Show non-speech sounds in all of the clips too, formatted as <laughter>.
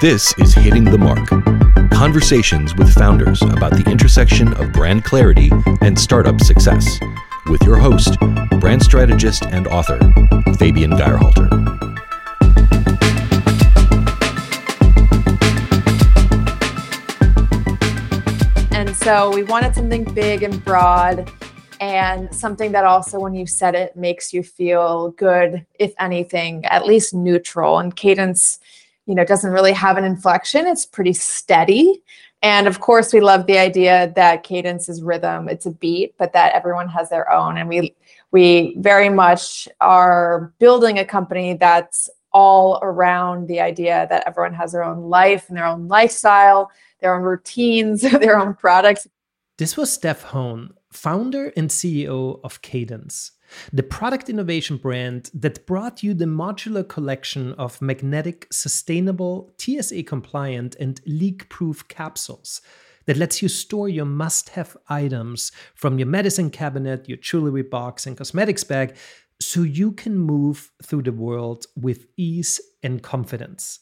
This is Hitting the Mark conversations with founders about the intersection of brand clarity and startup success. With your host, brand strategist and author, Fabian Geierhalter. And so we wanted something big and broad and something that also when you said it makes you feel good if anything at least neutral and cadence you know doesn't really have an inflection. It's pretty steady. And of course we love the idea that cadence is rhythm. It's a beat but that everyone has their own. And we we very much are building a company that's all around the idea that everyone has their own life and their own lifestyle their own routines <laughs> their own products. This was Steph Hon founder and CEO of Cadence, the product innovation brand that brought you the modular collection of magnetic, sustainable, TSA compliant, and leak proof capsules that lets you store your must have items from your medicine cabinet, your jewelry box, and cosmetics bag so you can move through the world with ease and confidence.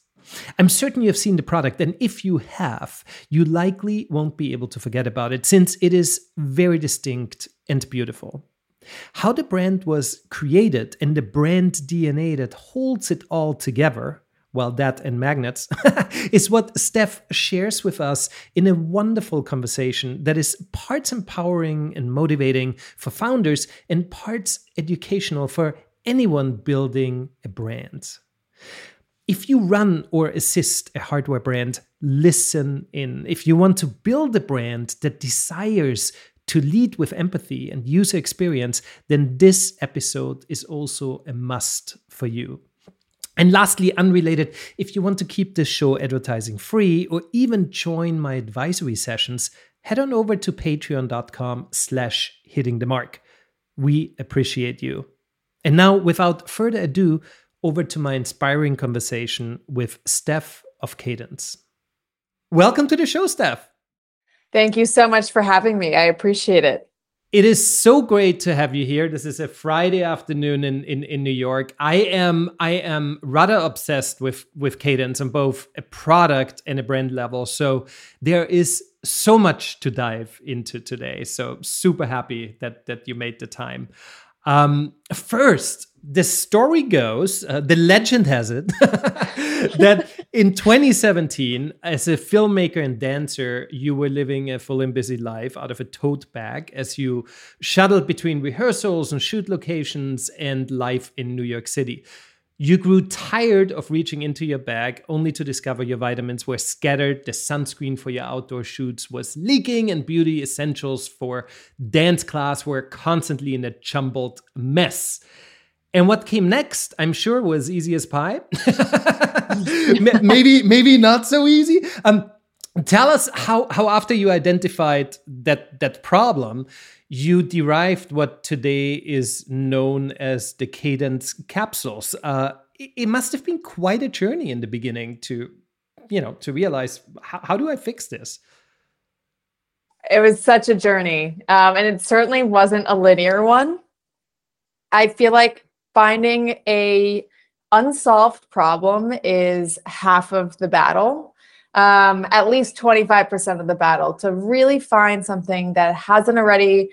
I'm certain you have seen the product, and if you have, you likely won't be able to forget about it since it is very distinct and beautiful. How the brand was created and the brand DNA that holds it all together, well, that and magnets, <laughs> is what Steph shares with us in a wonderful conversation that is parts empowering and motivating for founders and parts educational for anyone building a brand if you run or assist a hardware brand, listen in. If you want to build a brand that desires to lead with empathy and user experience, then this episode is also a must for you. And lastly, unrelated, if you want to keep this show advertising free or even join my advisory sessions, head on over to patreon.com slash hitting the mark. We appreciate you. And now, without further ado, over to my inspiring conversation with Steph of Cadence. Welcome to the show, Steph. Thank you so much for having me. I appreciate it. It is so great to have you here. This is a Friday afternoon in, in, in New York. I am I am rather obsessed with with Cadence on both a product and a brand level. So there is so much to dive into today. So super happy that that you made the time. Um, first, the story goes, uh, the legend has it, <laughs> that in 2017, as a filmmaker and dancer, you were living a full and busy life out of a tote bag as you shuttled between rehearsals and shoot locations and life in New York City. You grew tired of reaching into your bag only to discover your vitamins were scattered, the sunscreen for your outdoor shoots was leaking, and beauty essentials for dance class were constantly in a jumbled mess. And what came next, I'm sure, was easy as pie. <laughs> maybe, maybe not so easy. Um, tell us how, how after you identified that that problem, you derived what today is known as the cadence capsules. Uh, it, it, must have been quite a journey in the beginning to, you know, to realize how, how do I fix this? It was such a journey, um, and it certainly wasn't a linear one. I feel like finding a unsolved problem is half of the battle um, at least 25% of the battle to really find something that hasn't already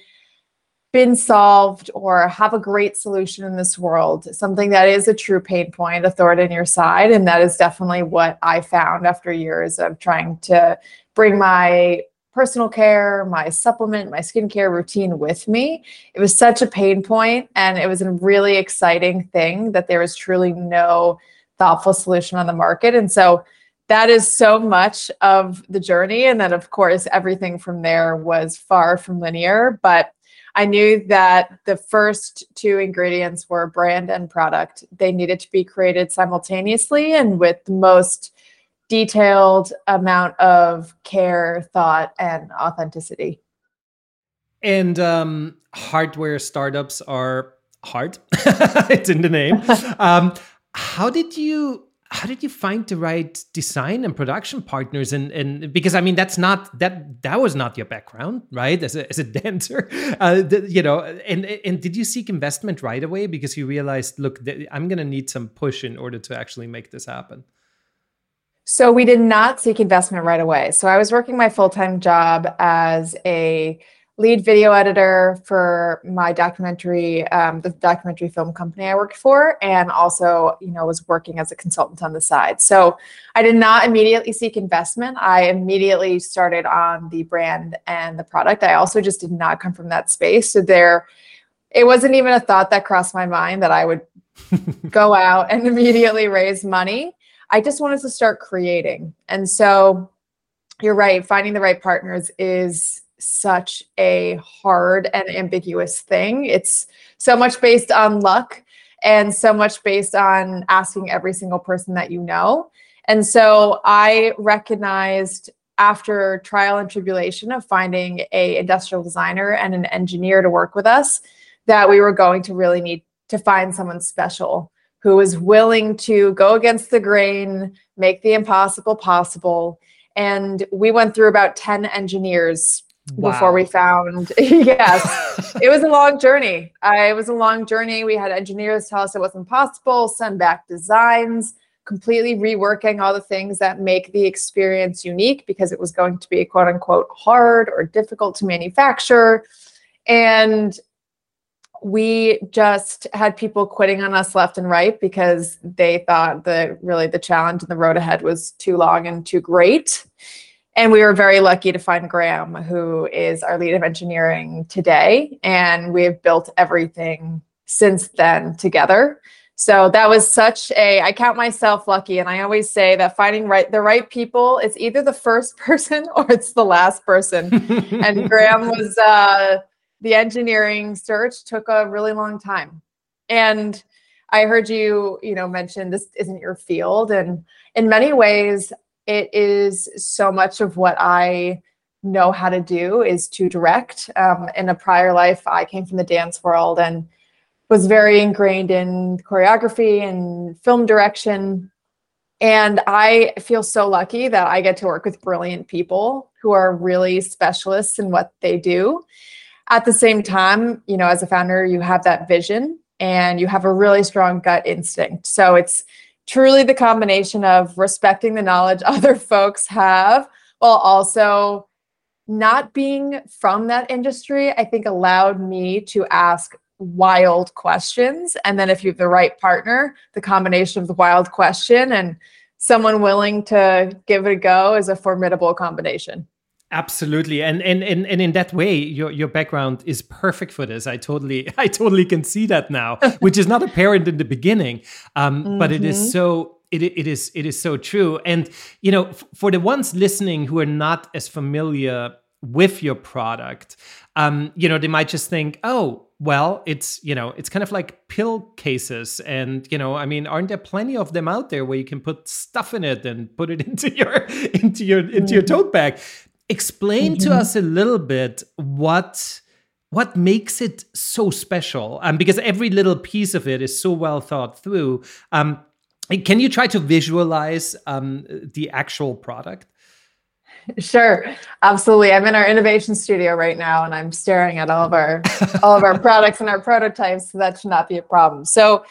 been solved or have a great solution in this world, something that is a true pain point, a thorn in your side. And that is definitely what I found after years of trying to bring my personal care, my supplement, my skincare routine with me. It was such a pain point, and it was a really exciting thing that there was truly no thoughtful solution on the market. And so that is so much of the journey. And then, of course, everything from there was far from linear. But I knew that the first two ingredients were brand and product. They needed to be created simultaneously and with the most detailed amount of care, thought, and authenticity. And um, hardware startups are hard. <laughs> it's in the name. <laughs> Um, how did you how did you find the right design and production partners and and because i mean that's not that that was not your background right as a, as a <laughs> dancer uh, the, you know and and did you seek investment right away because you realized look i'm going to need some push in order to actually make this happen So we did not seek investment right away. So I was working my full time job as a lead video editor for my documentary, um, the documentary film company I worked for, and also, you know, was working as a consultant on the side. So I did not immediately seek investment. I immediately started on the brand and the product. I also just did not come from that space. So there, it wasn't even a thought that crossed my mind that I would <laughs> go out and immediately raise money. I just wanted to start creating. And so you're right, finding the right partners is such a hard and ambiguous thing. It's so much based on luck and so much based on asking every single person that you know. And so I recognized after trial and tribulation of finding a industrial designer and an engineer to work with us that we were going to really need to find someone special who was willing to go against the grain, make the impossible possible. And we went through about 10 engineers wow. before we found, <laughs> yes, it was a long journey. I, it was a long journey. We had engineers tell us it wasn't possible, send back designs, completely reworking all the things that make the experience unique because it was going to be quote unquote hard or difficult to manufacture. And we just had people quitting on us left and right because they thought that really the challenge and the road ahead was too long and too great. And we were very lucky to find Graham, who is our lead of engineering today. And we've built everything since then together. So that was such a I count myself lucky and I always say that finding right the right people is either the first <laughs> person or it's the last person. <laughs> and Graham was uh the engineering search took a really long time. And I heard you, you know, mention this isn't your field. And in many ways, it is so much of what I know how to do is to direct. Um, in a prior life, I came from the dance world and was very ingrained in choreography and film direction. And I feel so lucky that I get to work with brilliant people who are really specialists in what they do at the same time, you know, as a founder, you have that vision and you have a really strong gut instinct. So it's truly the combination of respecting the knowledge <laughs> other folks have while also not being from that industry, I think allowed me to ask wild questions. And then if you have the right partner, the combination of the wild question and someone willing to give it a go is a formidable combination. Absolutely, and and and and in that way, your your background is perfect for this. I totally <laughs> I totally can see that now, <laughs> which is not apparent in the beginning, um, mm-hmm. but it is mm-hmm. so it, it is it is so true. And you know, f- for the ones listening who are not as familiar with your product, um, you know, they might just think, oh, well, it's you know, it's kind of like pill cases, and you know, I mean, aren't there plenty of them out there where you can put stuff in it and put it <laughs> into your into your into mm-hmm. your tote bag? Explain mm-hmm. to us a little bit what what makes it so special um, because every little piece of it is so well thought through. Um, can you try to visualize um, the actual product? Sure. Absolutely. I'm in our innovation studio right now and i'm staring at all of our all of our <laughs> products and our prototypes so that should not be a problem. So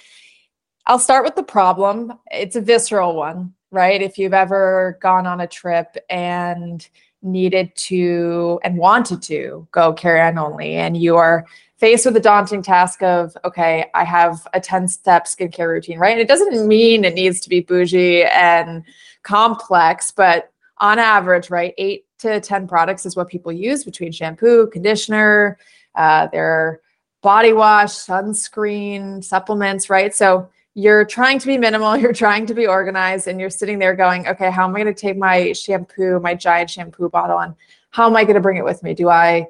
i'll start with the problem. It's a visceral one right? If you've ever gone on a trip and needed to and wanted to go carry on only. And you are faced with the daunting task of okay i have a 10 step skincare routine right? And it doesn't mean it needs to be bougie and complex but on average right eight to 10 products is what people use between shampoo conditioner uh, their body wash sunscreen supplements right? So you're trying to be minimal, <laughs> you're trying to be organized, and you're sitting there going, okay, how am I going to take my shampoo, my giant shampoo bottle, and how am I going to bring it with me? Do I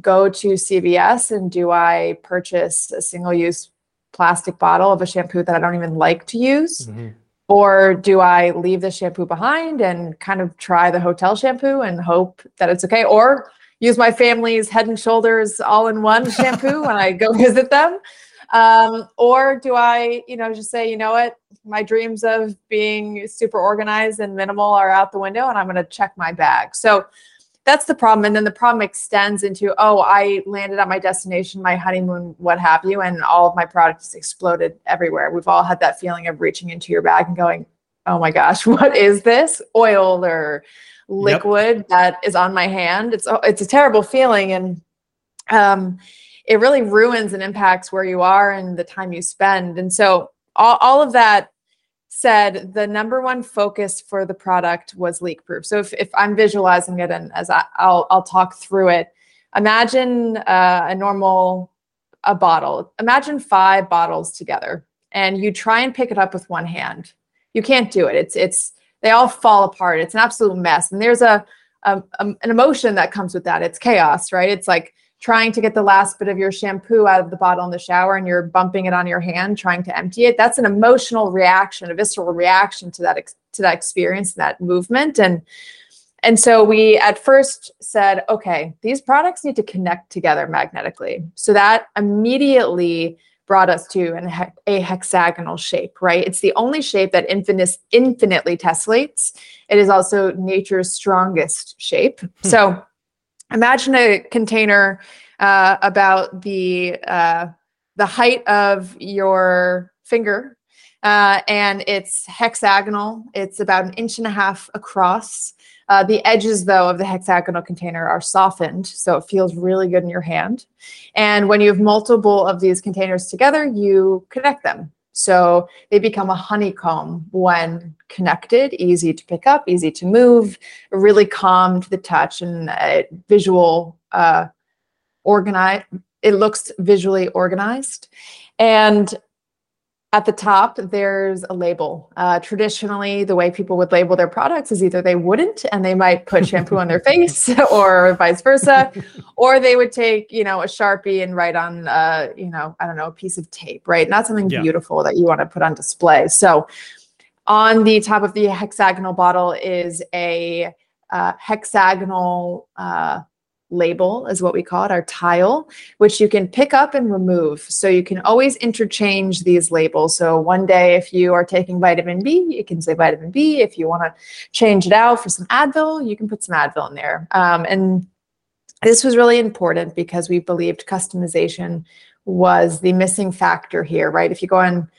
go to CVS and do I purchase a single use plastic bottle of a shampoo that I don't even like to use? Mm-hmm. Or do I leave the shampoo behind and kind of try the hotel shampoo and hope that it's okay? Or use my family's head and shoulders all in one shampoo when I go <laughs> visit them? Um, or do I, you know, just say, you know what, my dreams of being super organized and minimal are out the window and I'm going to check my bag. So that's the problem. And then the problem extends into, oh, I landed at my destination, my honeymoon, what have you, and all of my products exploded everywhere. We've all had that feeling of reaching into your bag and going, oh my gosh, <laughs> what is this oil or liquid yep. that is on my hand? It's it's a terrible feeling, and um, it really ruins and impacts where you are and the time you spend. And so all, all of that said, the number one focus for the product was leak proof. So if, if I'm visualizing it and as I, will I'll talk through it, imagine uh, a normal a bottle. Imagine five bottles together and you try and pick it up with one hand. You can't do it. It's it's they all fall apart. It's an absolute mess. And there's a, a, a an emotion that comes with that. It's chaos, right? It's like trying to get the last bit of your shampoo out of the bottle in the shower and you're bumping it on your hand trying to empty it. That's an emotional reaction a visceral reaction to that ex- to that experience that movement. And and so we at first said okay these products need to connect together magnetically. So that immediately brought us to an, a hexagonal shape right? It's the only shape that infinite, infinitely tessellates. It is also nature's strongest shape. Hmm. so imagine a container uh, about the uh, the height of your finger uh, and it's hexagonal. It's about an inch and a half across. Uh, the edges though of the hexagonal container are softened so it feels really good in your hand. And when you have multiple of these containers together you connect them so they become a honeycomb when connected, easy to pick up, easy to move, really calm to the touch and uh, visual uh, organized. It looks visually organized. And at the top, there's a label. Uh, traditionally, the way people would label their products is either they wouldn't and they might put shampoo on their <laughs> face <laughs> or vice versa, or they would take, you know, a Sharpie and write on, uh, you know, I don't know, a piece of tape, right? Not something yeah. beautiful that you want to put on display. So on the top of the hexagonal bottle is a uh, hexagonal uh, label is what we call it, our tile, which you can pick up and remove. So you can always interchange these labels. So one day, if you are taking vitamin B, you can say vitamin B. If you want to change it out for some Advil, you can put some Advil in there. Um, and this was really important because we believed customization was the missing factor here, right? If you go on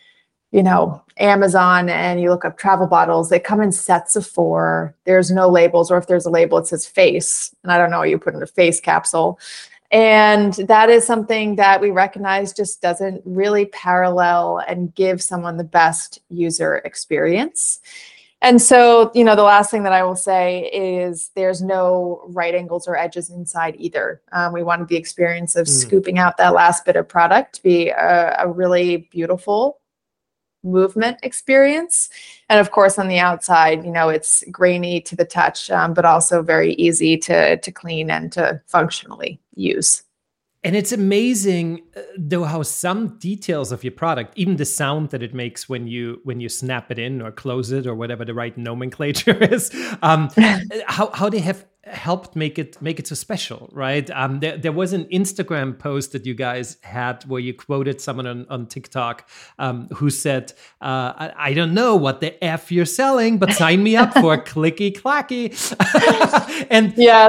you know, Amazon and you look up travel bottles, they come in sets of four. There's no labels, or if there's a label, it says face. And I don't know what you put in a face capsule. And that is something that we recognize just doesn't really parallel and give someone the best user experience. And so, you know, the last thing that I will say is there's no right angles or edges inside either. Um, we wanted the experience of mm. scooping out that last bit of product to be a, a really beautiful movement experience. And of course, on the outside, you know, it's grainy to the touch, um, but also very easy to, to clean and to functionally use. And it's amazing, uh, though, how some details of your product, even the sound that it makes when you when you snap it in or close it or whatever the right nomenclature <laughs> is, um, <laughs> how how they have helped make it make it so special, right? Um, there, there was an Instagram post that you guys had where you quoted someone on, on TikTok um, who said, uh, I, I, don't know what the F you're selling, but sign me up for <laughs> clicky clacky. <laughs> and yeah,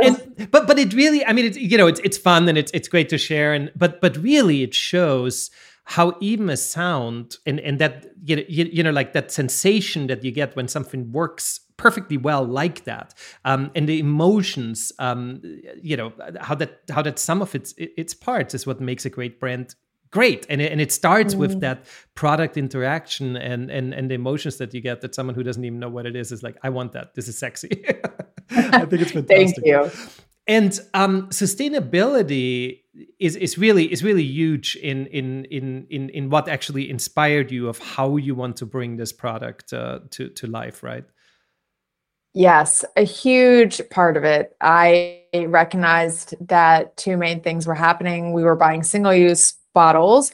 but but it really, I mean, it's you know, it's it's fun and it's it's great to share, and but but really, it shows how even a sound and and that you know, you know like that sensation that you get when something works perfectly well like that um, and the emotions um, you know how that how that some of its its parts is what makes a great brand great. And it, and it starts mm. with that product interaction and, and and the emotions that you get that someone who doesn't even know what it is is like i want that. This is sexy. <laughs> I think it's <laughs> fantastic. thank you. And um, sustainability is is really is really huge in in in in in what actually inspired you of how you want to bring this product uh, to to life right Yes, a huge part of it. I recognized that two main things were happening. We were buying single use bottles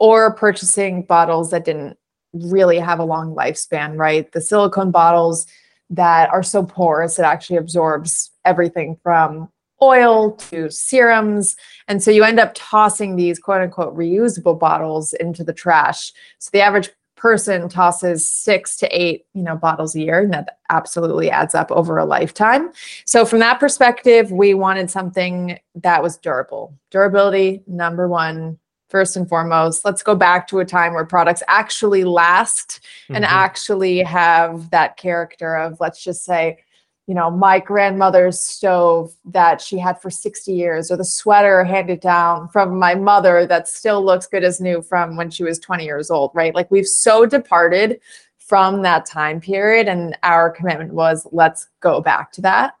or purchasing bottles that didn't really have a long lifespan, right? The silicone bottles that are so porous, it actually absorbs everything from oil to serums. And so you end up tossing these quote unquote reusable bottles into the trash. So the average person tosses six to eight you know bottles a year and that absolutely adds up over a lifetime so from that perspective we wanted something that was durable durability number one first and foremost. Let's go back to a time where products actually last mm-hmm. and actually have that character of, let's just say, you know, my grandmother's stove that she had for 60 years, or the sweater handed down from my mother that still looks good as new from when she was 20 years old, right? Like we've so departed from that time period, and our commitment was let's go back to that.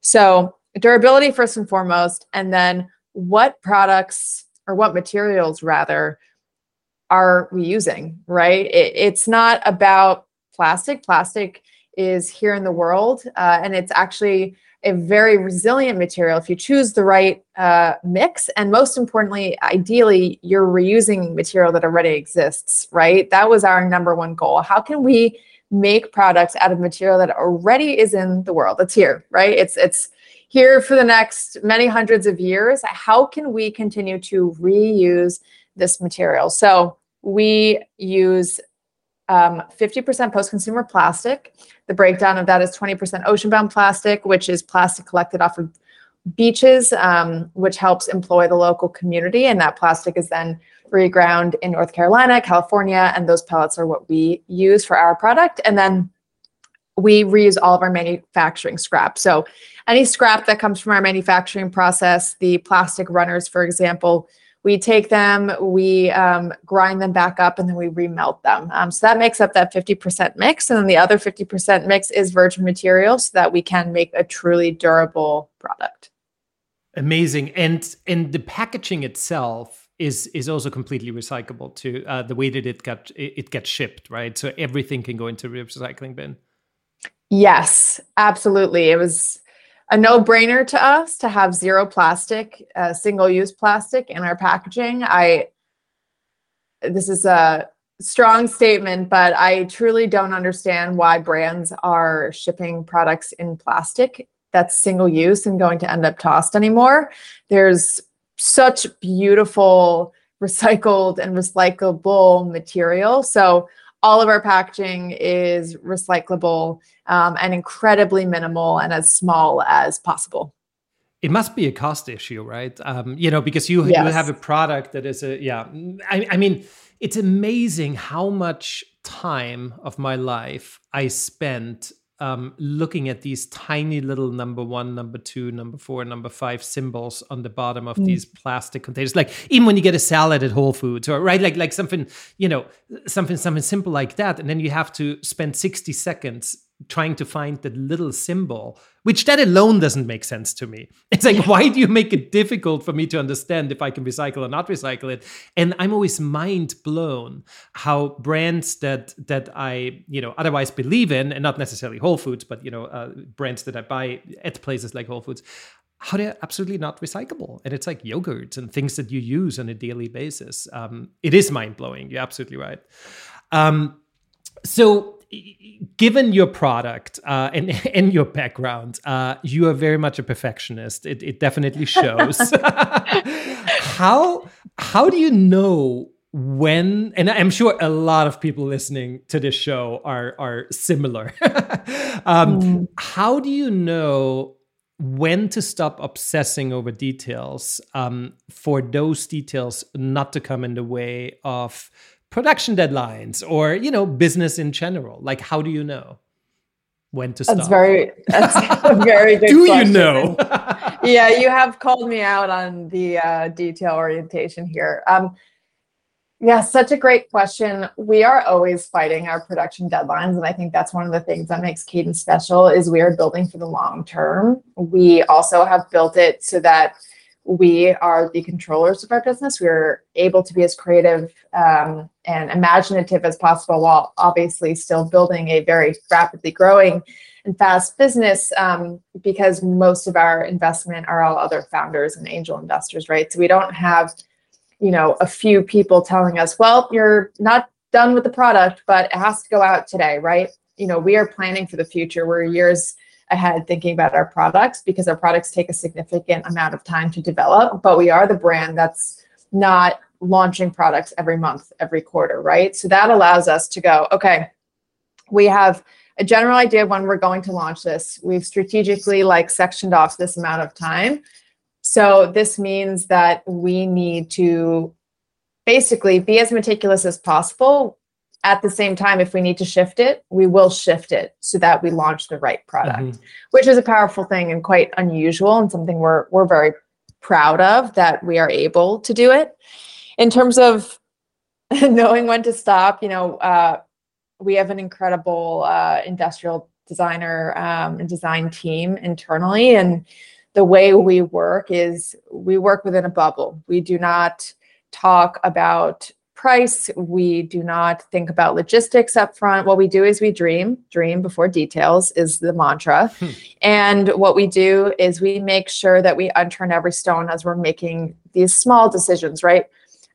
So, durability first and foremost, and then what products or what materials rather are we using, right? It, it's not about plastic. Plastic is here in the world, uh, and it's actually a very resilient material if you choose the right uh, mix. And most importantly, ideally, you're reusing material that already exists, right? That was our number one goal. How can we make products out of material that already is in the world? It's here, right? It's it's here for the next many hundreds of years. How can we continue to reuse this material? So we use um, 50% post consumer plastic. The breakdown of that is 20% ocean bound plastic, which is plastic collected off of beaches, um, which helps employ the local community. And that plastic is then reground in North Carolina, California, and those pellets are what we use for our product. And then we reuse all of our manufacturing scrap. So any scrap that comes from our manufacturing process, the plastic runners, for example, we take them, we um, grind them back up, and then we remelt them. Um, so that makes up that 50% mix. And then the other 50% mix is virgin material so that we can make a truly durable product. Amazing. And and the packaging itself is is also completely recyclable too. Uh, the way that it got it gets shipped, right? So everything can go into recycling bin. Yes, absolutely. It was a no brainer to us to have zero plastic, uh, single use plastic in our packaging. I, this is a strong statement, but I truly don't understand why brands are shipping products in plastic that's single use and going to end up tossed anymore. There's such beautiful recycled and recyclable material. So all of our packaging is recyclable um, and incredibly minimal and as small as possible. It must be a cost issue, right? Um, you know, because you, yes. you have a product that is a yeah. I, I mean, it's amazing how much time of my life I spent um, looking at these tiny little number one, number two, number four, number five symbols on the bottom of mm. these plastic containers. Like even when you get a salad at Whole Foods, or right, like like something, you know, something something simple like that, and then you have to spend sixty seconds trying to find that little symbol, which that alone doesn't make sense to me. <laughs> It's like, why do you make it difficult for me to understand if I can recycle or not recycle it? And I'm always mind blown how brands that that I you know otherwise believe in, and not necessarily Whole Foods, but you know uh, brands that I buy at places like Whole Foods, how they're absolutely not recyclable. And it's like yogurt and things that you use on a daily basis. Um, it is mind blowing. You're absolutely right. Um, so given your product uh, and <laughs> and your background, uh, you are very much a perfectionist. It, it definitely <laughs> shows. <laughs> how how do you know when? And I'm sure a lot of people listening to this show are are similar. um, mm. How do you know? when to stop obsessing over details um, for those details not to come in the way of production deadlines or you know business in general? Like how do you know when to stop? that's very that's a very <laughs> good do question. you know? <laughs> Yeah you have called me out on the uh, detail orientation here. Um, yeah such a great question. We are always fighting our production deadlines and i think that's one of the things that makes cadence special is we are building for the long term. We also have built it so that we are the controllers of our business. We're able to be as creative um, and imaginative as possible while obviously still building a very rapidly growing and fast business um, because most of our investment are all other founders and angel investors, right? So we don't have, you know, a few people telling us, well, you're not done with the product, but it has to go out today, right? You know, we are planning for the future. We're years ahead thinking about our products because our products take a significant amount of time to develop, but we are the brand that's not launching products every month, every quarter, right? So that allows us to go, okay, we have a general idea when we're going to launch this. We've strategically like sectioned off this amount of time. So this means that we need to basically be as meticulous as possible. At the same time, if we need to shift it, we will shift it so that we launch the right product, mm-hmm. which is a powerful thing and quite unusual and something we're we're very proud of that we are able to do it. In terms of <laughs> knowing when to stop, you know, uh, we have an incredible uh, industrial designer um, and design team internally, and the way we work is we work within a bubble. We do not talk about price. We do not think about logistics up front. What we do is we dream, dream before details is the mantra. Hmm. And what we do is we make sure that we unturn every stone as we're making these small decisions, right?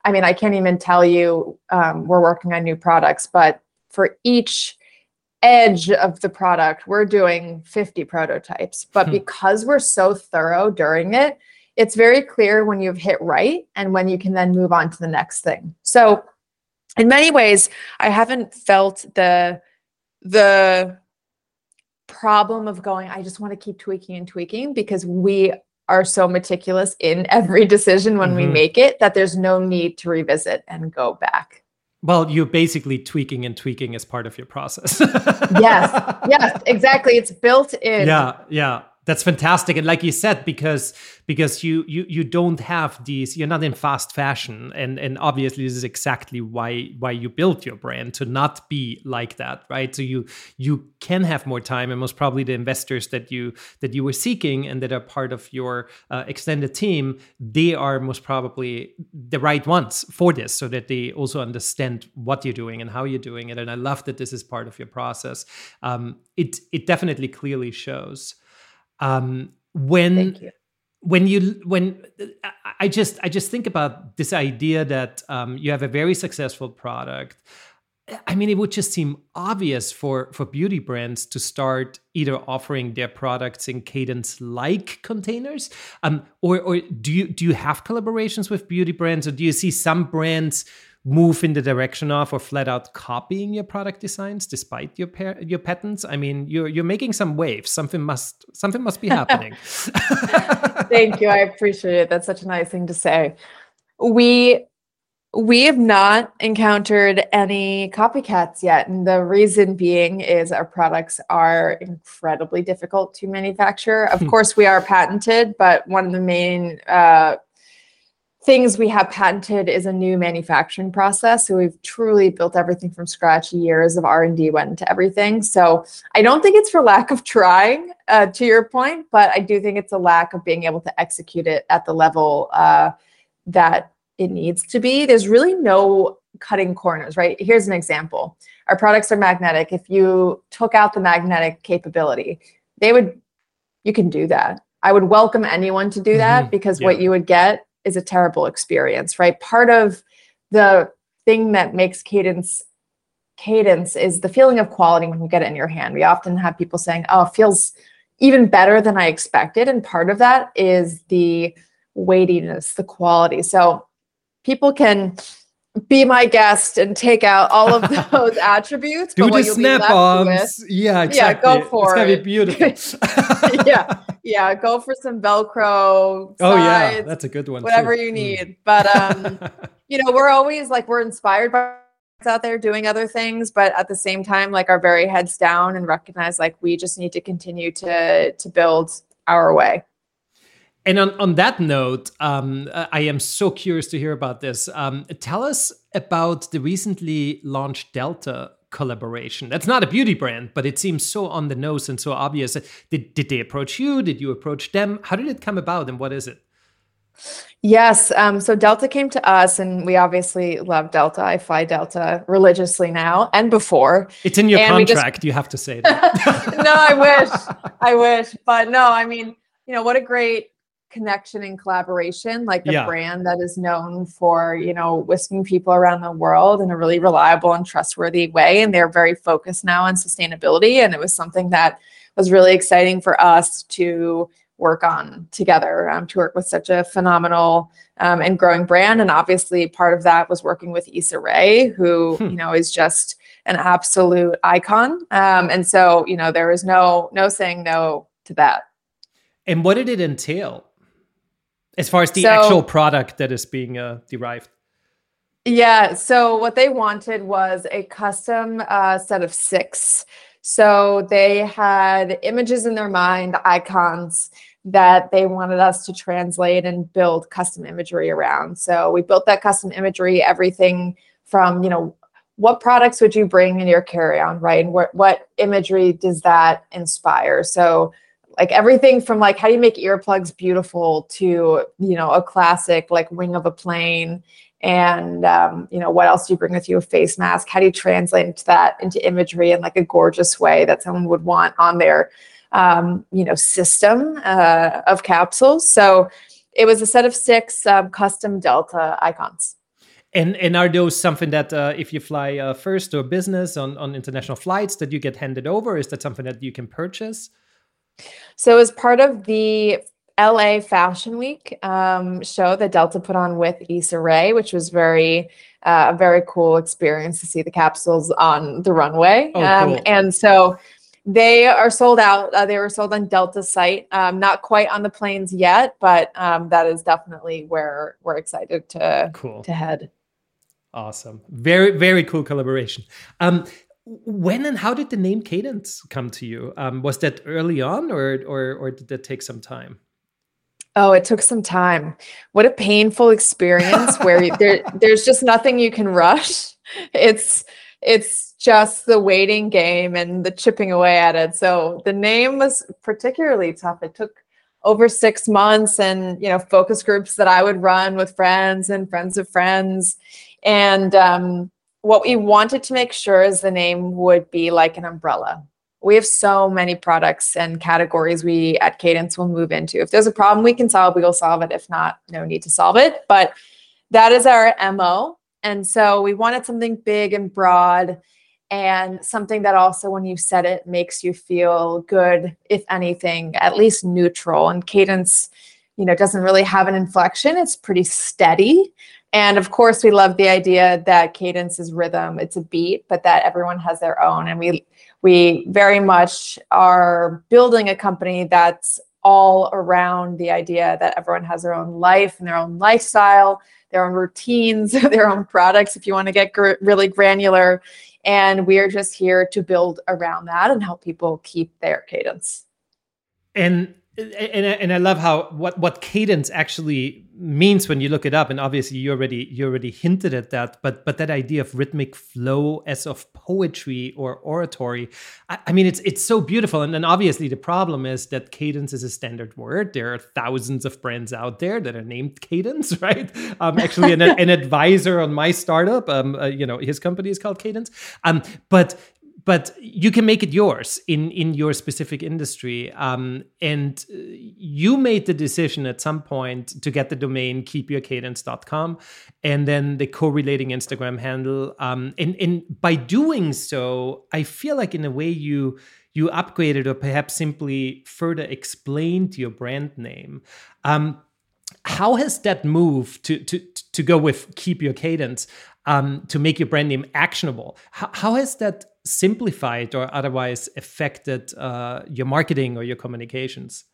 I mean, I can't even tell you um, we're working on new products, but for each edge of the product, we're doing 50 prototypes. But hmm. because we're so thorough during it, it's very clear when you've hit right and when you can then move on to the next thing. So in many ways, I haven't felt the the problem of going, I just want to keep tweaking and tweaking because we are so meticulous in <laughs> every decision when mm-hmm. we make it that there's no need to revisit and go back. Well, you're basically tweaking and tweaking as part of your process. <laughs> yes, yes, exactly. It's built in. Yeah, yeah that's fantastic. And like you said because because you you you don't have these you're not in fast fashion. And and obviously this is exactly why why you built your brand to not be like that right? So you you can have more time and most probably the investors that you that you were seeking and that are part of your uh, extended team they are most probably the right ones for this so that they also understand what you're doing and how you're doing it. And i love that this is part of your process. Um, it it definitely clearly shows um, when you. when you when I just I just think about this idea that um, you have a very successful product. I mean, it would just seem obvious for for beauty brands to start either offering their products in cadence like containers, um, or or do you do you have collaborations with beauty brands, or do you see some brands move in the direction of or flat out copying your product designs despite your your patents i mean you're you're making some waves something must something must be happening <laughs> <laughs> thank you i appreciate it that's such a nice thing to say we we have not encountered any copycats yet. And the reason being is our products are incredibly difficult to manufacture. Of hmm. course, we are patented, but one of the main uh, things we have patented is a new manufacturing process. So we've truly built everything from scratch. Years of r&d went into everything. So i don't think it's for lack of trying uh, to your point but i do think it's a lack of being able to execute it at the level uh, that it needs to be. There's really no cutting corners right? Here's an example. Our products are magnetic. If you took out the magnetic capability they would you can do that. I would welcome anyone to do that mm-hmm. because yeah. what you would get is a terrible experience, right? Part of the thing that makes cadence cadence is the feeling of quality when you get it in your hand. We often have people saying, "Oh, feels even better than I expected," and part of that is the weightiness, the quality. So people can be my guest and take out all of <laughs> those attributes. Do the snap-ons. Yeah, exactly. Yeah, go for it's it. It's gonna be beautiful. <laughs> <laughs> yeah, yeah. Go for some Velcro. Sides, oh yeah, that's a good one. Whatever too. you mm. need. Mm. But um, you know, we're always like we're inspired by out there doing other things, but at the same time, like our very heads down and recognize like we just need to continue to to build our way. And on, on that note, um, I am so curious to hear about this. Um, tell us about the recently launched Delta collaboration. That's not a beauty brand, but it seems so on the nose and so obvious. Did, did they approach you? Did you approach them? How did it come about and what is it? Yes. Um, so Delta came to us, and we obviously love Delta. I fly Delta religiously now and before. It's in your and contract. Just... You have to say that. <laughs> no, I wish. I wish. But no, I mean, you know, what a great connection and collaboration like a yeah. brand that is known for you know whisking people around the world in a really reliable and trustworthy way and they're very focused now on sustainability and it was something that was really exciting for us to work on together um, to work with such a phenomenal um, and growing brand and obviously part of that was working with Issa Rae who hmm. you know is just an absolute icon um, and so you know there was no no saying no to that and what did it entail as far as the so, actual product that is being uh, derived Yeah. So what they wanted was a custom uh, set of six. So they had images in their mind, icons that they wanted us to translate and build custom imagery around. So we built that custom imagery, everything from, you know, what products would you bring in your carry-on, right? And what what imagery does that inspire? So like everything from like how do you make earplugs beautiful to you know a classic like wing of a plane and um, you know what else do you bring with you? A face mask. How do you translate that into imagery in like a gorgeous way that someone would want on their um, you know system uh, of capsules? So it was a set of six um, custom delta icons. And and are those something that uh, if you fly uh, first or business on, on international flights that you get handed over? Is that something that you can purchase so as part of the LA Fashion Week um, show that Delta put on with Issa Rae, which was very uh, a very cool experience to see the capsules on the runway. Oh, um. And so they are sold out. Uh, they were sold on Delta's site, um, not quite on the planes yet, but um, that is definitely where we're excited to cool. to head. Awesome, very very cool collaboration. Um, when and how did the name Cadence come to you? Um, was that early on, or or or did that take some time? Oh, it took some time. What a painful experience where there <laughs> there's just nothing you can rush. It's it's just the waiting game and the chipping away at it. So the name was particularly tough. It took over six months and you know focus groups that I would run with friends and friends of friends. And um, what we wanted to make sure is the name would be like an umbrella we have so many products and categories we at Cadence will move into. If there's a problem we can solve, we will solve it. If not, no need to solve it. But that is our MO. And so we wanted something big and broad and something that also, when you said it, makes you feel good, if anything, at least neutral. And Cadence, you know, doesn't really have an inflection, it's pretty steady. And of course, we love the idea that cadence is rhythm, it's a beat, but that everyone has their own. And we we very much are building a company that's all around the idea that everyone has their own life and their own lifestyle, their own routines, <laughs> their own products, if you want to get gr- really granular. And we are just here to build around that and help people keep their cadence. And and, and I love how what what cadence actually means when you look it up and obviously you already you already hinted at that but but that idea of rhythmic flow as of poetry or oratory I, I mean it's it's so beautiful and then obviously the problem is that cadence is a standard word. There are thousands of brands out there that are named cadence <laughs> right? Um, actually an, <laughs> an advisor on my startup um, uh, you know his company is called cadence. Um, but but you can make it yours in in your specific industry um, and uh, you made the decision at some point to get the domain keepyourcadence.com and then the correlating instagram handle um, and and by doing so i feel like in a way you you upgraded or perhaps simply further explained your brand name. Um, how has that move to to to go with keep your cadence um, to make your brand name actionable how, how has that simplified or otherwise affected uh, your marketing or your communications?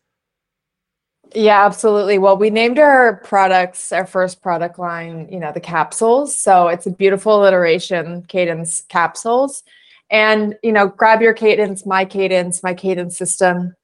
Yeah, absolutely. Well, we named our products, our first product line, you know, the capsules. So it's a beautiful alliteration, cadence capsules. And, you know, grab your cadence, my cadence, my cadence system.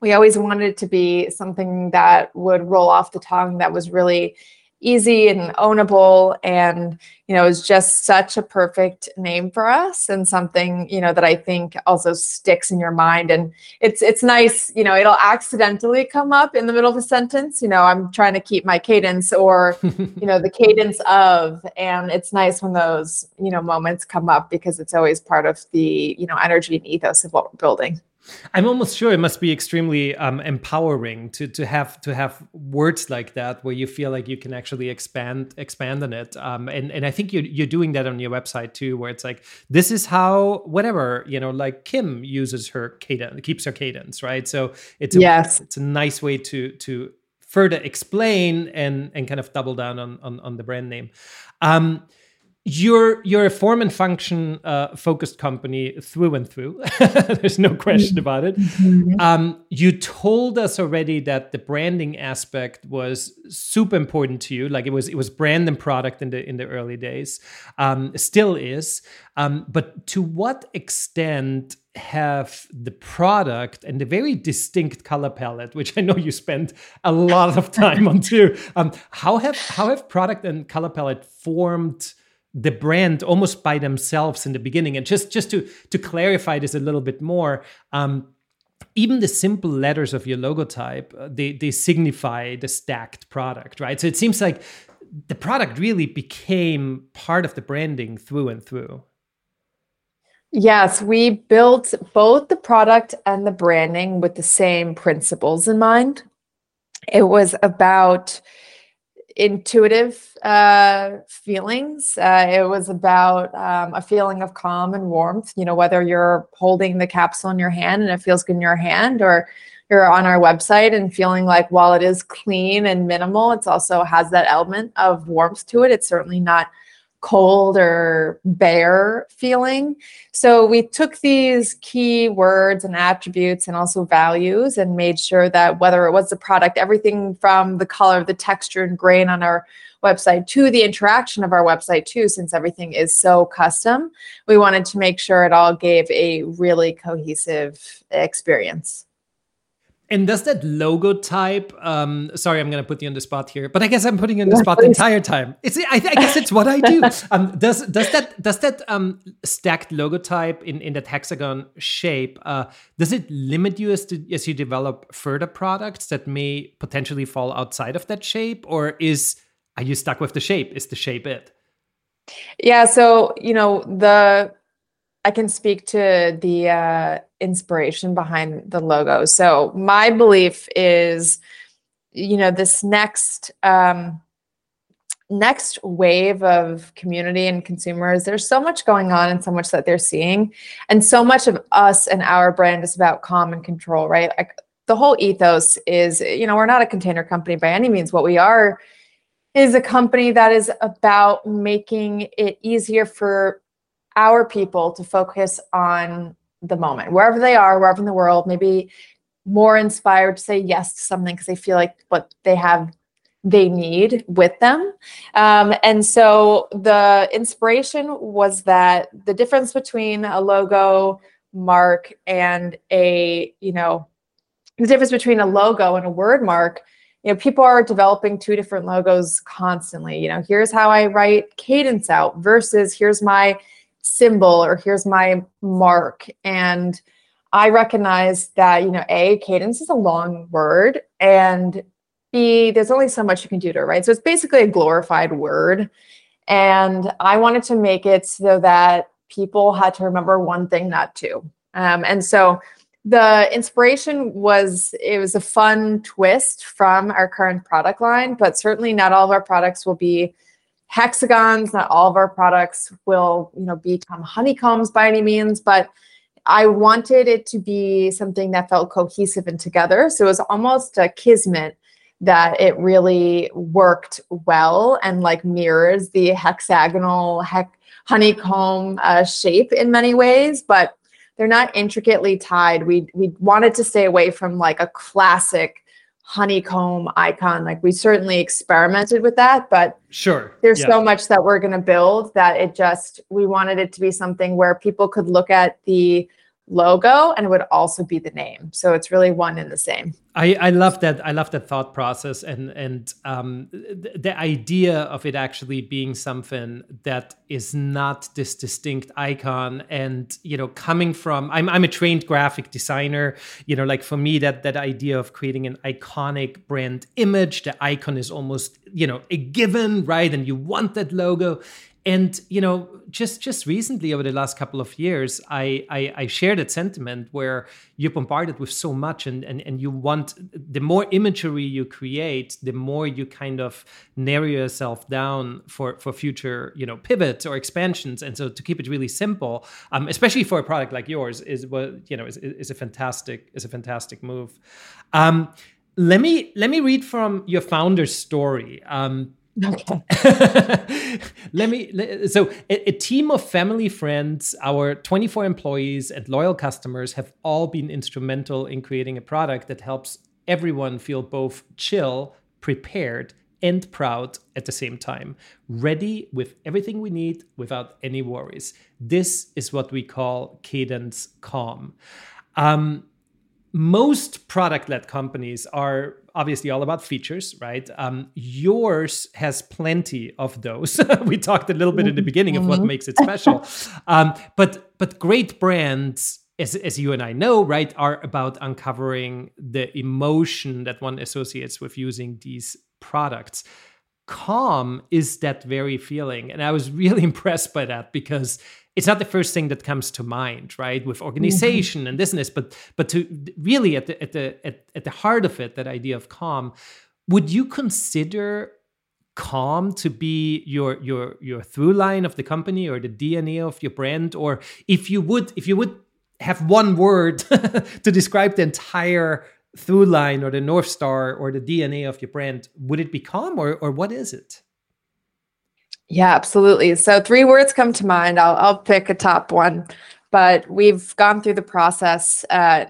We always wanted it to be something that would roll off the tongue that was really easy and ownable and you know is just such a perfect name for us and something you know that i think also sticks in your mind. And it's it's nice you know it'll accidentally come up in the middle of a sentence you know i'm trying to keep my cadence or <laughs> you know the cadence of. And it's nice when those you know moments come up because it's always part of the you know energy and ethos of what we're building I'm almost sure it must be extremely um, empowering to to have to have words like that where you feel like you can actually expand expand on it. Um, and and I think you're you're doing that on your website too, where it's like this is how whatever you know, like Kim uses her cadence, keeps her cadence, right? So it's a, yes, it's a nice way to to further explain and and kind of double down on on, on the brand name. Um, you're you're a form and function uh, focused company through and through. <laughs> There's no question mm-hmm. about it. Mm-hmm. Um, you told us already that the branding aspect was super important to you. Like it was it was brand and product in the in the early days. Um, still is. Um, but to what extent have the product and the very distinct color palette, which I know you spend a lot of time on too. Um, how have how have product and color palette formed? The brand almost by themselves in the beginning. And just just to to clarify this a little bit more, um, even the simple letters of your logo type uh, they they signify the stacked product, right? So it seems like the product really became part of the branding through and through. Yes, we built both the product and the branding with the same principles in mind. It was about intuitive uh, feelings. Uh, it was about um, a feeling of calm and warmth. You know, whether you're holding the capsule in your hand and it feels good in your hand, or you're on our website and feeling like while it is clean and minimal, it's also has that element of warmth to it. It's certainly not cold or bare feeling. So we took these key words and attributes and also values and made sure that whether it was the product, everything from the color, the texture and grain on our website to the interaction of our website too, since everything is so custom, we wanted to make sure it all gave a really cohesive experience. And does that logo type? Um, sorry, I'm going to put you on the spot here, but I guess I'm putting you on the spot the entire time. It's I, I, guess it's what I do. <laughs> Um, does does that does that um, stacked logo type in, in that hexagon shape? Uh, does it limit you as to, as you develop further products that may potentially fall outside of that shape, or is are you stuck with the shape? Is the shape it? Yeah. So you know the I can speak to the uh, inspiration behind the logo. So my belief is, you know, this next um, next wave of community and consumers. There's so much going on and so much that they're seeing, and so much of us and our brand is about calm and control, right? Like the whole ethos is, you know, we're not a container company by any means. What we are is a company that is about making it easier for our people to focus on the moment, wherever they are, wherever in the world, maybe more inspired to say yes to something because they feel like what they have they need with them. Um, and so the inspiration was that the difference between a logo mark and a, you know, the difference between a logo and a word mark, you know, people are developing two different logos constantly. You know, here's how I write cadence out versus here's my symbol or here's my mark. And i recognize that you know a cadence is a long word and b there's only so much you can do to it right? So it's basically a glorified word. And i wanted to make it so that people had to remember one thing not two um, and so the inspiration was it was a fun twist from our current product line but certainly not all of our products will be hexagons. Not all of our products will, you know, become honeycombs by any means, but I wanted it to be something that felt cohesive and together. So it was almost a kismet that it really worked well and like mirrors the hexagonal heck honeycomb uh, shape in many ways, but they're not intricately tied. We we wanted to stay away from like a classic honeycomb icon. Like we certainly experimented with that, but sure, there's yeah. so much that we're going to build that it just we wanted it to be something where people could look at the logo and it would also be the name. So it's really one and the same. I, I love that. I love that thought process and and um, the, the idea of it actually being something that is not this distinct icon. And you know, coming from I'm I'm a trained graphic designer. You know, like for me, that that idea of creating an iconic brand image, the icon is almost you know a given, right? And you want that logo and you know just just recently over the last couple of years i i, I shared that sentiment where you're bombarded with so much and, and and you want the more imagery you create the more you kind of narrow yourself down for for future you know pivots or expansions. And so to keep it really simple um, especially for a product like yours is what you know is, is a fantastic is a fantastic move. Um, let me let me read from your founder's story. Um, Okay. <laughs> let me. So, a, a, team of family friends, our 24 employees, and loyal customers have all been instrumental in creating a product that helps everyone feel both chill, prepared, and proud at the same time, ready with everything we need without any worries. This is what we call Cadence Calm. Um, most product led companies are obviously all about features, right? Um, yours has plenty of those. <laughs> we talked a little bit in the beginning of what mm-hmm. makes it special. <laughs> Um, but but great brands, as, as you and I know, right, are about uncovering the emotion that one associates with using these products. Calm is that very feeling. And I was really <laughs> impressed by that because it's not the first thing that comes to mind right with organization mm-hmm. and business but but to really at the at the at, at the heart of it that idea of calm would you consider calm to be your your your through line of the company or the dna of your brand or if you would if you would have one word <laughs> to describe the entire through line or the north star or the dna of your brand would it be calm or or what is it yeah, absolutely. So three words come to mind. I'll I'll pick a top one, but we've gone through the process, uh,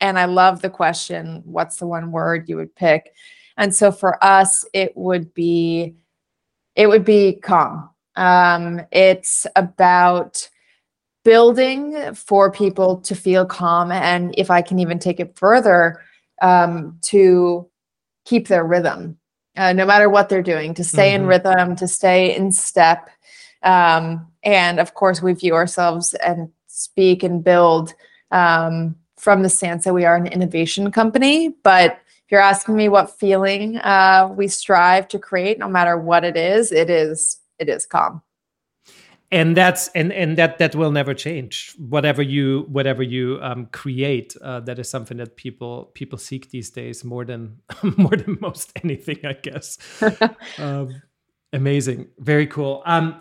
and I love the question. What's the one word you would pick? And so for us, it would be it would be calm. Um, it's about building for people to feel calm, and if I can even take it further, um, to keep their rhythm uh, no matter what they're doing, to stay mm-hmm. in rhythm, to stay in step. Um, and of course, we view ourselves and speak and build um, from the stance that we are an innovation company. But if you're asking me what feeling uh, we strive to create, no matter what it is, it is it is calm and that's and and that that will never change. Whatever you whatever you um, create uh, that is something that people people seek these days more than <laughs> more than most anything i guess. <laughs> Um, amazing. Very cool. Um,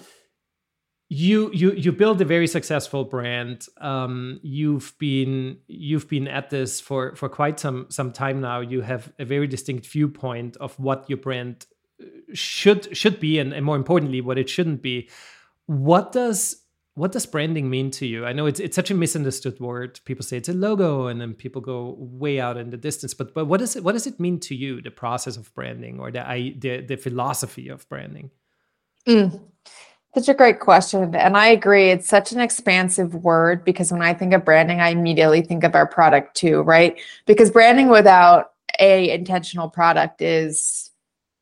you you you build a very successful brand. Um, you've been you've been at this for for quite some some time now. You have a very distinct viewpoint of what your brand uh, should should be and, and more importantly what it shouldn't be what does what does branding mean to you? I know it's it's such a misunderstood word. People say it's a logo, and then people go way out in the distance. But but what does it what does it mean to you? The process of branding or the the, the philosophy of branding. Mm, such a great question, and I agree. It's such an expansive word because when I think of branding, I immediately think of our product too, right? Because branding without a intentional product is,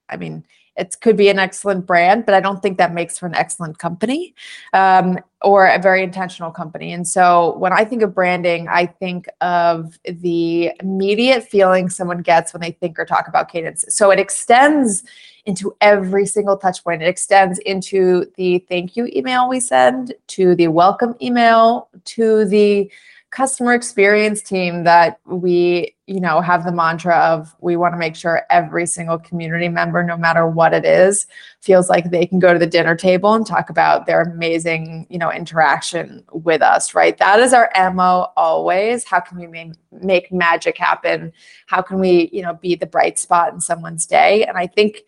I mean, it could be an excellent brand, but I don't think that makes for an excellent company um, or a very intentional company. And so when I think of branding, I think of the immediate feeling someone gets when they think or talk about cadence. So it extends into every single touch point. It extends into the thank you email we send, to the welcome email, to the customer experience team that we you know have the mantra of we want to make sure every single community member no matter what it is feels like they can go to the dinner table and talk about their amazing you know interaction with us right? That is our mo always. How can we make, make magic happen? How can we you know be the bright spot in someone's day? And i think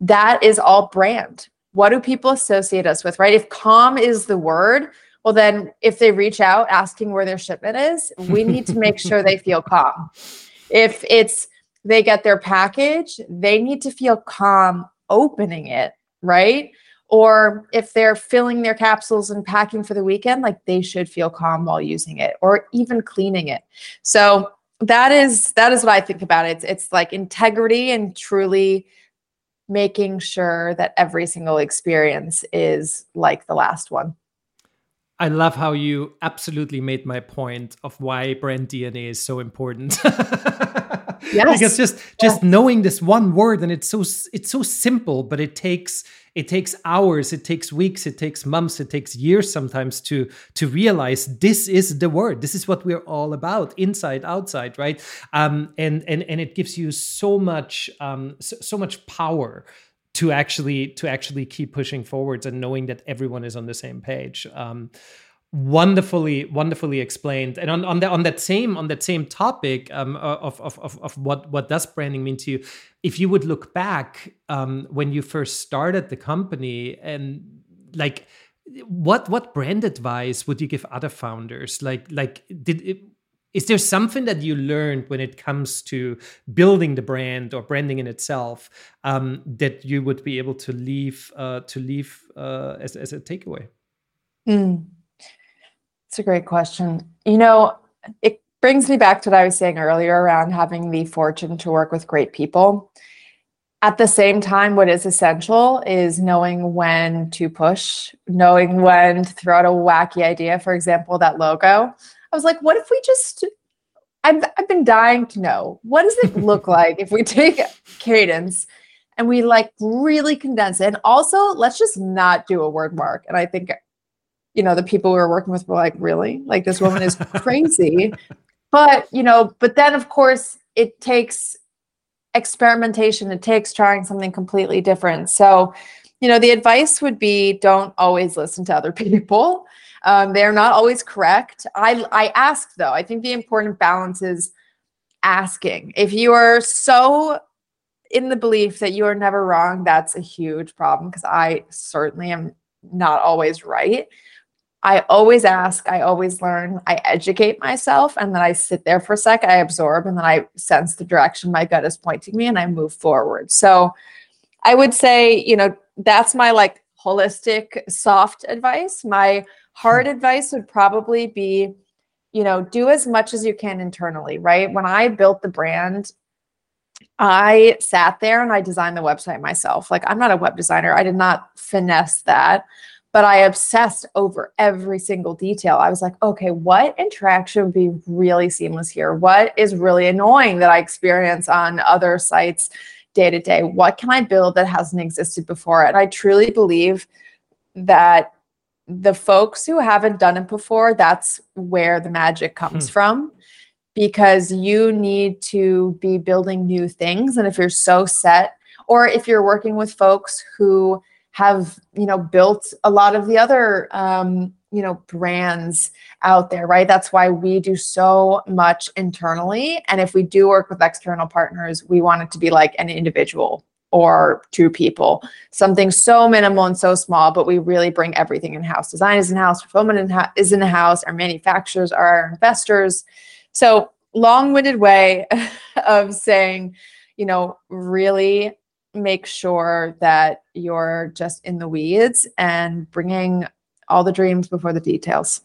that is all brand. What do people associate us with right? If calm is the word well, then if they reach out asking where their shipment is, we <laughs> need to make sure they feel calm. If it's they get their package, they need to feel calm opening it, right? Or if they're filling their capsules and packing for the weekend, like they should feel calm while using it or even cleaning it. So that is that is what I think about it. It's, it's like integrity and truly making sure that every single experience is like the last one. I love how you absolutely made my point of why brand DNA is so important. <laughs> yes. because just just knowing this one word and it's so it's so simple, but it takes it takes hours, it takes weeks, it takes months, it takes years sometimes to to realize this is the word. This is what we're all about, inside, outside, right? Um, and and and it gives you so much um, so, so much power to actually to actually keep pushing forwards and knowing that everyone is on the same page. Um, wonderfully wonderfully explained. And on, on that on that same on that same topic um, of, of, of, of what what does branding mean to you? If you would look back um, when you first started the company and like what what brand advice would you give other founders? Like like did it, is there something that you learned when it comes to building the brand or branding in itself um, that you would be able to leave uh, to leave uh, as, as a takeaway mm. It's a great question. You know, it brings me back to what I was saying earlier around having the fortune to work with great people. At the same time, what is essential is knowing when to push, knowing when to throw out a wacky idea. For example, that logo. I was like, what if we just I've, I've been dying to know what does it look <laughs> like if we take cadence and we like really condense it? And also let's just not do a word mark. And i think you know the people we were working with were like really? Like this woman is <laughs> crazy. But you know but then of course it takes experimentation. It takes trying something completely different. So you know the advice would be don't always listen to other <laughs> people um, they're not always correct i i ask though i think the important balance is asking if you are so in the belief that you are never wrong that's a huge problem because i certainly am not always right I always ask, I always learn, I educate myself, and then I sit there for a sec, I absorb, and then I sense the direction my gut is pointing me and I move forward. So I would say, you know, that's my like holistic, soft advice. My hard advice would probably be, you know, do as much as you can internally, right? When I built the brand, I sat there and I designed the website myself. Like, I'm not a web designer, I did not finesse that but I obsessed over every single detail. I was like, okay, what interaction would be really seamless here? What is really annoying that I experience on other sites day to day? What can I build that hasn't existed before? And I truly believe that the folks who haven't done it before, that's where the magic comes hmm. from because you need to be building new things. And if you're so set, or if you're working with folks who have you know built a lot of the other um, you know brands out there right that's why we do so much internally and if we do work with external partners we want it to be like an individual or two people. Something so minimal and so small but we really bring everything in house. Design is in house fulfillment is in the house our manufacturers are our investors. So long-winded way <laughs> of saying you know really make sure that you're just in the weeds and bringing all the dreams before the details.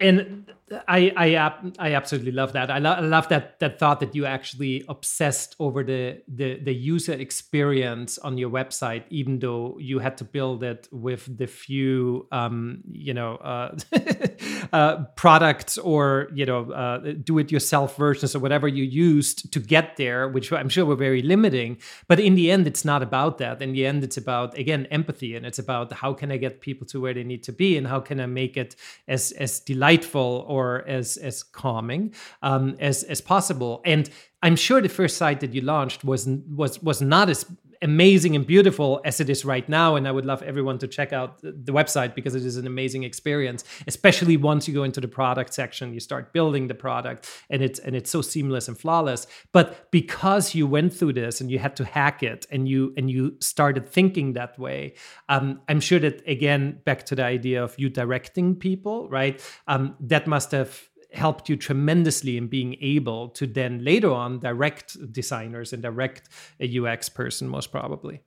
And I I I absolutely love that. I, lo- I, love that that thought that you actually obsessed over the, the the user experience on your website, even though you had to build it with the few um, you know uh, <laughs> uh, products or you know uh, do-it-yourself versions or whatever you used to get there, which I'm sure were very limiting. But in the end, it's not about that. In the end, it's about again empathy, and it's about how can I get people to where they need to be, and how can I make it as as delightful or or as as calming um, as as possible. And I'm sure the first site that you launched was was was not as amazing and beautiful as it is right now. And I would love everyone to check out the website because it is an amazing experience, especially once you go into the product section, you start building the product and it's and it's so seamless and flawless. But because you went through this and you had to hack it and you and you started thinking that way, um, I'm sure that again, back to the idea of you directing people, right? Um, that must have helped you tremendously in being able to then later on direct designers and direct a UX person, most probably.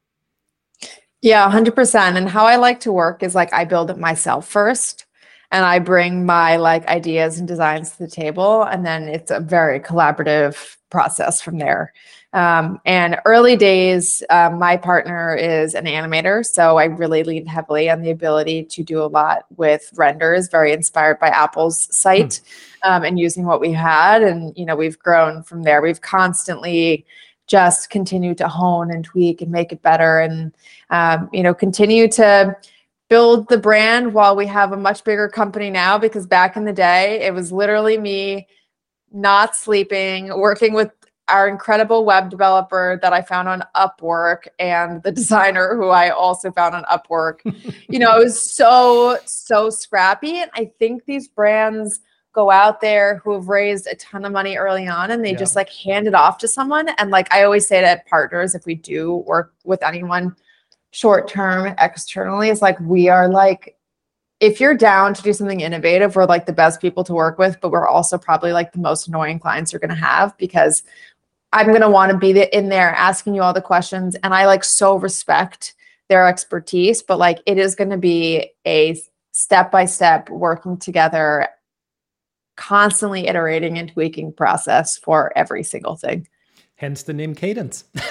Yeah, 100%. And how I like to work is like I build it myself first and I bring my like ideas and designs to the table. And then it's a very collaborative process from there. Um, and early days, um, my partner is an animator, so I really lean heavily on the ability to do a lot with renders, very inspired by Apple's site mm. um, and using what we had. And, you know, we've grown from there. We've constantly just continued to hone and tweak and make it better and, um, you know, continue to build the brand while we have a much bigger company now because back in the day, it was literally me not sleeping, working with our incredible web developer that I found on Upwork and the designer who I also found on Upwork. <laughs> you know, it was so, so scrappy. And I think these brands go out there who have raised a ton of money early on and they yeah. just like hand it off to someone. And like I always say to partners, if we do work with anyone short term externally, it's like we are like if you're down to do something innovative, we're like the best people to work with, but we're also probably like the most annoying clients you're going to have because I'm going to want to be in there asking you all the questions. And I like so respect their expertise, but like it is going to be a step by step working together, constantly iterating and tweaking process for every single thing. Hence the name Cadence. <laughs>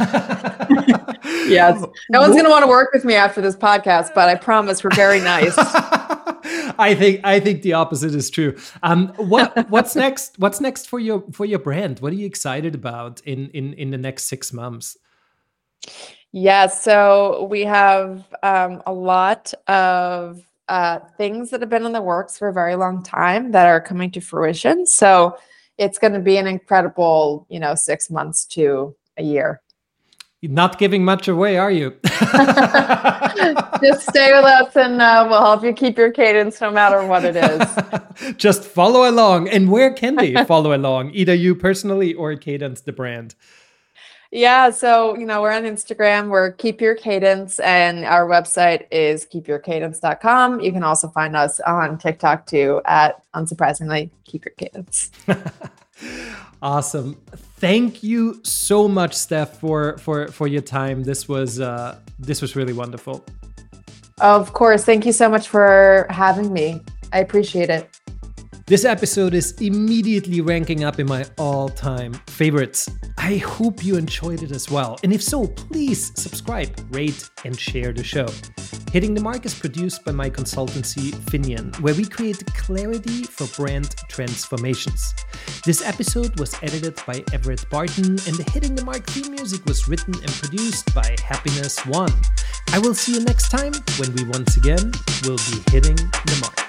yes. No one's going to want to work with me after this podcast, but I promise we're very nice. <laughs> I think I think the opposite is true. Um, what what's next? What's next for your for your brand? What are you excited about in in in the next six months? Yeah, so we have um, a lot of uh, things that have been in the works for a very long time that are coming to fruition. So it's going to be an incredible, you know, six months to a year. You're not giving much away, are you? <laughs> Just stay with us and uh, we'll help you keep your cadence no matter what it is. <laughs> Just follow along. And where can they <laughs> follow along? Either you personally or Cadence, the brand. Yeah, so you know, we're on Instagram, we're Keep Your Cadence, and our website is keepyourcadence.com. You can also find us on TikTok too at unsurprisingly Keep Your Cadence. Awesome. Thank you so much, Steph, for for for your time. This was uh this was really wonderful. Of course. Thank you so much for having me. I appreciate it. This episode is immediately ranking up in my all time favorites. I hope you enjoyed it as well. And if so, please subscribe, rate, and share the show. Hitting the Mark is produced by my consultancy, Finian, where we create clarity for brand transformations. This episode was edited by Everett Barton, and the Hitting the Mark theme music was written and produced by Happiness One. I will see you next time when we once again will be hitting the mark.